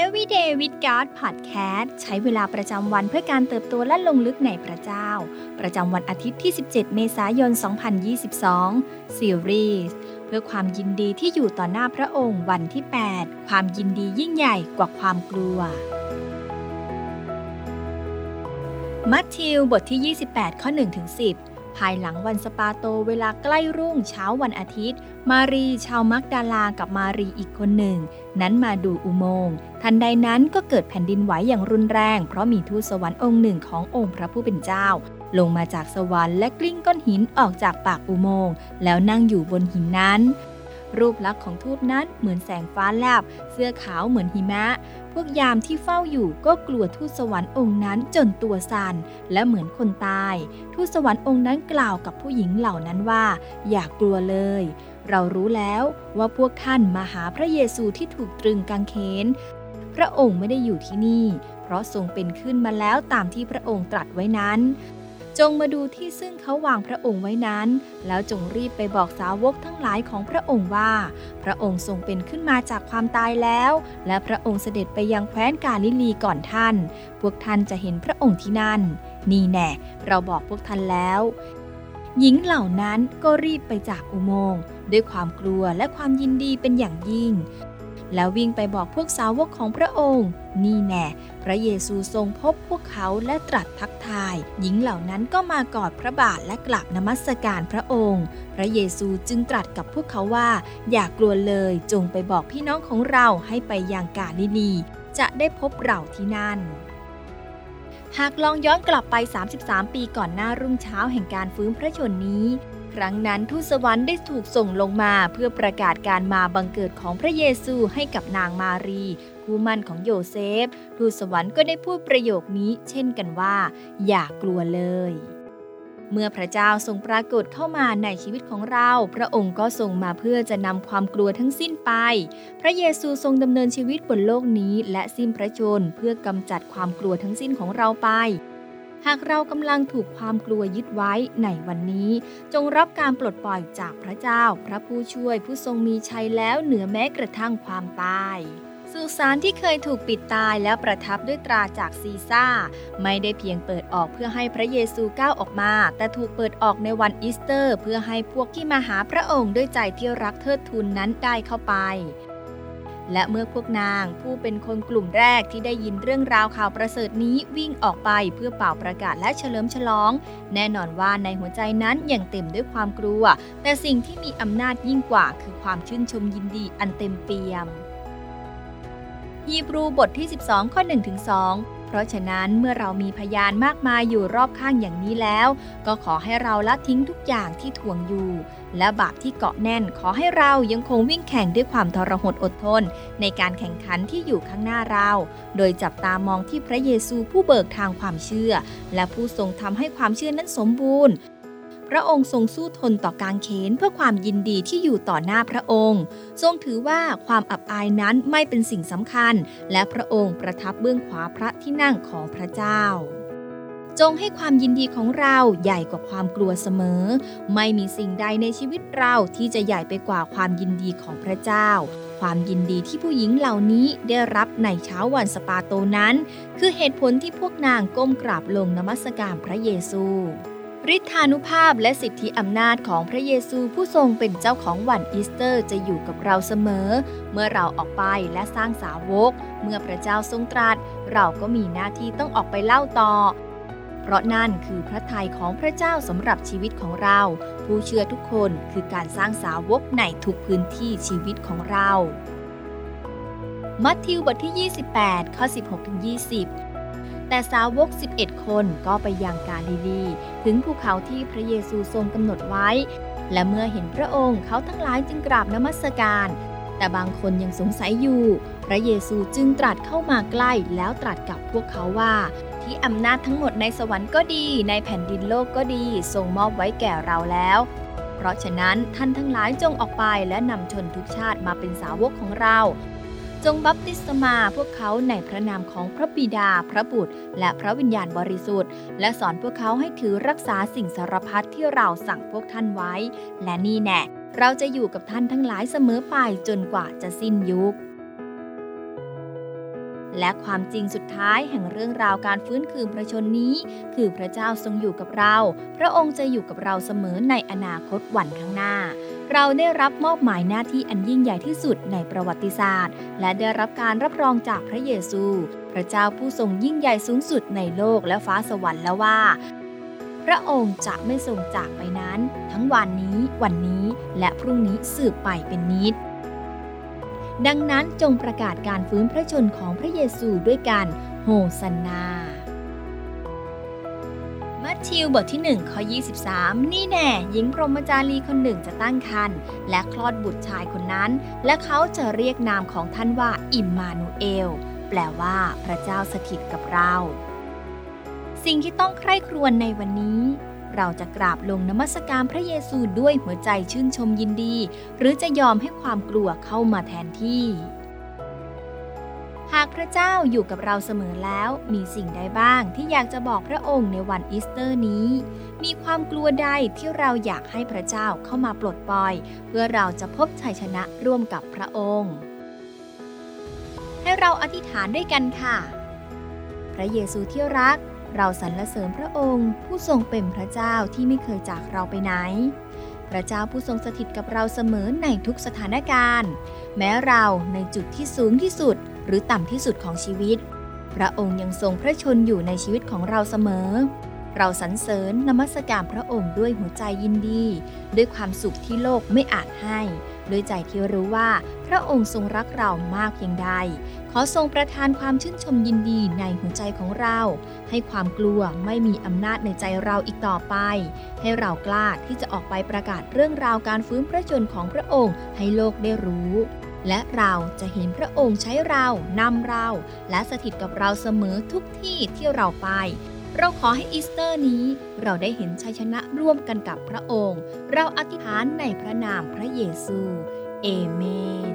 Everyday with God Podcast ใช้เวลาประจำวันเพื่อการเติบโตและลงลึกในพระเจ้า ประจำวันอาทิตย์ที่ 17 เมษายน 2022 ซีรีส์เพื่อความยินดีที่อยู่ต่อหน้าพระองค์วันที่ 8 ความยินดียิ่งใหญ่กว่าความกลัว มัทธิวบทที่ 28 ข้อ1ถึง10 ภายหลังวันสปาโตเวลาใกล้รุ่งเช้าวันอาทิตย์ มารีชาวมักดาลากับมารีอีกคนหนึ่ง นั้นมาดูอุโมงค์ทันใดนั้นก็เกิดแผ่นดินไหวอย่างรุนแรง เพราะมีทูตสวรรค์องค์หนึ่งขององค์พระผู้เป็นเจ้า ลงมาจากสวรรค์และกลิ้งก้อนหินออกจากปากอุโมงค์แล้วนั่งอยู่บนหินนั้น รูปลักษณ์ของทูตนั้นเหมือนแสงฟ้าแลบ เสื้อขาวเหมือนหิมะ พวกยามที่เฝ้าอยู่ก็กลัวทูตสวรรค์องค์นั้นจนตัวสั่นและเหมือนคนตาย ทูตสวรรค์องค์นั้นกล่าวกับผู้หญิงเหล่านั้นว่า อย่ากกลัวเลย เรารู้แล้วว่าพวกท่านมาหาพระเยซูที่ถูกตรึงกางเขนพระองค์ไม่ได้อยู่ที่นี่ เพราะทรงเป็นขึ้นมาแล้วตามที่พระองค์ตรัสไว้นั้น จงมาดูที่ซึ่งเขาวางพระองค์ไว้นั้น แล้วจงรีบไปบอกสาวกทั้งหลายของพระองค์ว่า พระองค์ทรงเป็นขึ้นมาจากความตายแล้ว และพระองค์เสด็จไปยังแคว้นกาลิลีก่อนท่าน พวกท่านจะเห็นพระองค์ที่นั่น นี่แน่ เราบอกพวกท่านแล้ว หญิงเหล่านั้นก็รีบไปจากอุโมงค์ด้วยความกลัวและความยินดีเป็นอย่างยิ่ง แล้ววิ่งไปบอกพวกสาวกของพระองค์ นี่แน่พระเยซูทรงพบพวกเขาและตรัสทักทาย หญิงเหล่านั้นก็มากอดพระบาทและกราบนมัสการพระองค์ พระเยซูจึงตรัสกับพวกเขาว่า อย่ากกลัวเลยจงไปบอกพี่น้องของเราให้ไปยังกาลิลีจะได้พบเราที่นั่นหากลองย้อนกลับไป 33 ปีก่อนหน้ารุ่งเช้าแห่งการฟื้นพระชนนี้ ครั้งนั้นทูตสวรรค์ได้ถูกส่งลงมาเพื่อประกาศการมาบังเกิดของพระเยซูให้กับนางมารีผู้มั่นของโยเซฟ ทูตสวรรค์ก็ได้พูดประโยคนี้เช่นกันว่า อย่ากกลัวเลย เมื่อพระเจ้าทรงปรากฏเข้ามาในชีวิตของเรา พระองค์ก็ทรงมาเพื่อจะนำความกลัวทั้งสิ้นไป พระเยซูทรงดำเนินชีวิตบนโลกนี้ และสิ้นพระชนเพื่อกำจัดความกลัวทั้งสิ้นของเราไป หากเรากำลังถูกความกลัวยึดไว้ในวันนี้ จงรับการปลดปล่อยจากพระเจ้า พระผู้ช่วยผู้ทรงมีชัยแล้วเหนือแม้กระทั่งความตายสุสานที่เคยถูกปิดตายแล้วประทับด้วยตราจากซีซ่า ไม่ได้เพียงเปิดออกเพื่อให้พระเยซูก้าวออกมา แต่ถูกเปิดออกในวันอีสเตอร์ เพื่อให้พวกที่มาหาพระองค์ด้วยใจที่รักเทิดทูนนั้นได้เข้าไป และเมื่อพวกนางผู้เป็นคนกลุ่มแรกที่ได้ยินเรื่องราวข่าวประเสริฐนี้วิ่งออกไปเพื่อเป่าประกาศและเฉลิมฉลอง แน่นอนว่าในหัวใจนั้นยังเต็มด้วยความกลัว แต่สิ่งที่มีอำนาจยิ่งกว่าคือความชื่นชมยินดีอันเต็มเปี่ยมฮีบรูบทที่ 12 ข้อ1ถึง2 เพราะฉะนั้นเมื่อเรามีพยานมากมายอยู่รอบข้างอย่างนี้แล้ว ก็ขอให้เราละทิ้งทุกอย่างที่ทวงอยู่ และบาปที่เกาะแน่นขอให้เรายังคงวิ่งแข่งด้วยความทรหดอดทน ในการแข่งขันที่อยู่ข้างหน้าเรา โดยจับตามองที่พระเยซูผู้เบิกทางความเชื่อ และผู้ทรงทำให้ความเชื่อนั้นสมบูรณ์ ระองค์ทรงสู้ทนต่อการเขนเพื่อความยินดีที่อยู่ต่อหน้าพระองค์ ทรงถือว่าความอับอายนั้นไม่เป็นสิ่งสำคัญ และพระองค์ประทับเบื้องขวาพระที่นั่งของพระเจ้าจงให้ความยินดีของเราใหญ่กว่าความกลัวเสมอ ไม่มีสิ่งใดในชีวิตเราที่จะใหญ่ไปกว่าความยินดีของพระเจ้า ความยินดีที่ผู้หญิงเหล่านี้ได้รับในเช้าวันสะบาโตนั้น คือเหตุผลที่พวกนางก้มกราบลงนมัสการพระเยซู ฤทธานุภาพและสิทธิอำนาจของพระเยซูผู้ทรงเป็นเจ้าของวันอีสเตอร์จะอยู่กับเราเสมอ เมื่อเราออกไปและสร้างสาวก เมื่อพระเจ้าทรงตรัส เราก็มีหน้าที่ต้องออกไปเล่าต่อ เพราะนั่นคือพระทัยของพระเจ้าสำหรับชีวิตของเรา ผู้เชื่อทุกคนคือการสร้างสาวกในทุกพื้นที่ชีวิตของเรา มัทธิวบทที่ 28 ข้อ 16-20 แต่สาวก 11 คนก็ไปยังกาลิลี ถึงภูเขาที่พระเยซูทรงกำหนดไว้ และเมื่อเห็นพระองค์เขาทั้งหลายจึงกราบนมัสการ แต่บางคนยังสงสัยอยู่ พระเยซูจึงตรัสเข้ามาใกล้แล้วตรัสกับพวกเขาว่าที่อำนาจทั้งหมดในสวรรค์ก็ดี ในแผ่นดินโลกก็ดีทรงมอบไว้แก่เราแล้ว เพราะฉะนั้นท่านทั้งหลายจงออกไปและนำชนทุกชาติมาเป็นสาวกของเรา จงบัพติศมาพวกเขาในพระนามของพระบิดา พระบุตร และพระวิญญาณบริสุทธิ์ และสอนพวกเขาให้ถือรักษาสิ่งสารพัดที่เราสั่งพวกท่านไว้ และนี่แน่เราจะอยู่กับท่านทั้งหลายเสมอไปจนกว่าจะสิ้นยุค และความจริงสุดท้ายแห่งเรื่องราวการฟื้นคืนพระชนนี้ คือพระเจ้าทรงอยู่กับเรา พระองค์จะอยู่กับเราเสมอในอนาคตวันข้างหน้า เราได้รับมอบหมายหน้าที่อันยิ่งใหญ่ที่สุดในประวัติศาสตร์ และได้รับการรับรองจากพระเยซู พระเจ้าผู้ทรงยิ่งใหญ่สูงสุดในโลกและฟ้าสวรรค์แล้วว่าพระองค์จะไม่ทรงจากไปนั้น ทั้งวันนี้ วันนี้ และพรุ่งนี้สืบไปเป็นนิด ดังนั้นจงประกาศการฟื้นพระชนของพระเยซูด้วยการโฮสันนามัทธิวบทที่ 1 ข้อ 23 นี่แน่หญิงพรหมจารีคนหนึ่งจะตั้งครรภ์และคลอดบุตรชายคนนั้น และเขาจะเรียกนามของท่านว่าอิมมานูเอล แปลว่าพระเจ้าสถิตกับเรา สิ่งที่ต้องใคร่ครวญในวันนี้ เราจะกราบลงนมัสการพระเยซูด้วยหัวใจชื่นชมยินดี หรือจะยอมให้ความกลัวเข้ามาแทนที่ หากพระเจ้าอยู่กับเราเสมอแล้ว มีสิ่งใดบ้างที่อยากจะบอกพระองค์ในวันอีสเตอร์นี้ มีความกลัวใดที่เราอยากให้พระเจ้าเข้ามาปลดปล่อย เพื่อเราจะพบชัยชนะร่วมกับพระองค์ ให้เราอธิษฐานด้วยกันค่ะ พระเยซูที่รัก เราสรรเสริญพระองค์ ผู้ทรงเป็นพระเจ้าที่ไม่เคยจากเราไปไหน พระเจ้าผู้ทรงสถิตกับเราเสมอในทุกสถานการณ์ แม้เราในจุดที่สูงที่สุด หรือต่ำที่สุดของชีวิต พระองค์ยังทรงพระชนอยู่ในชีวิตของเราเสมอ เราสรรเสริญนมัสการพระองค์ด้วยหัวใจยินดี ด้วยความสุขที่โลกไม่อาจให้ ด้วยใจที่รู้ว่า พระองค์ทรงรักเรามากเพียงใด ขอทรงประทานความชื่นชมยินดีในหัวใจของเรา ให้ความกลัวไม่มีอำนาจในใจเราอีกต่อไป ให้เรากล้าที่จะออกไปประกาศเรื่องราวการฟื้นพระชนของพระองค์ให้โลกได้รู้และเราจะเห็นพระองค์ใช้เรา นำเรา และสถิตกับเราเสมอทุกที่ที่เราไป เราขอให้อีสเตอร์นี้ เราได้เห็นชัยชนะร่วมกันกับพระองค์ เราอธิษฐานในพระนามพระเยซู เอเมน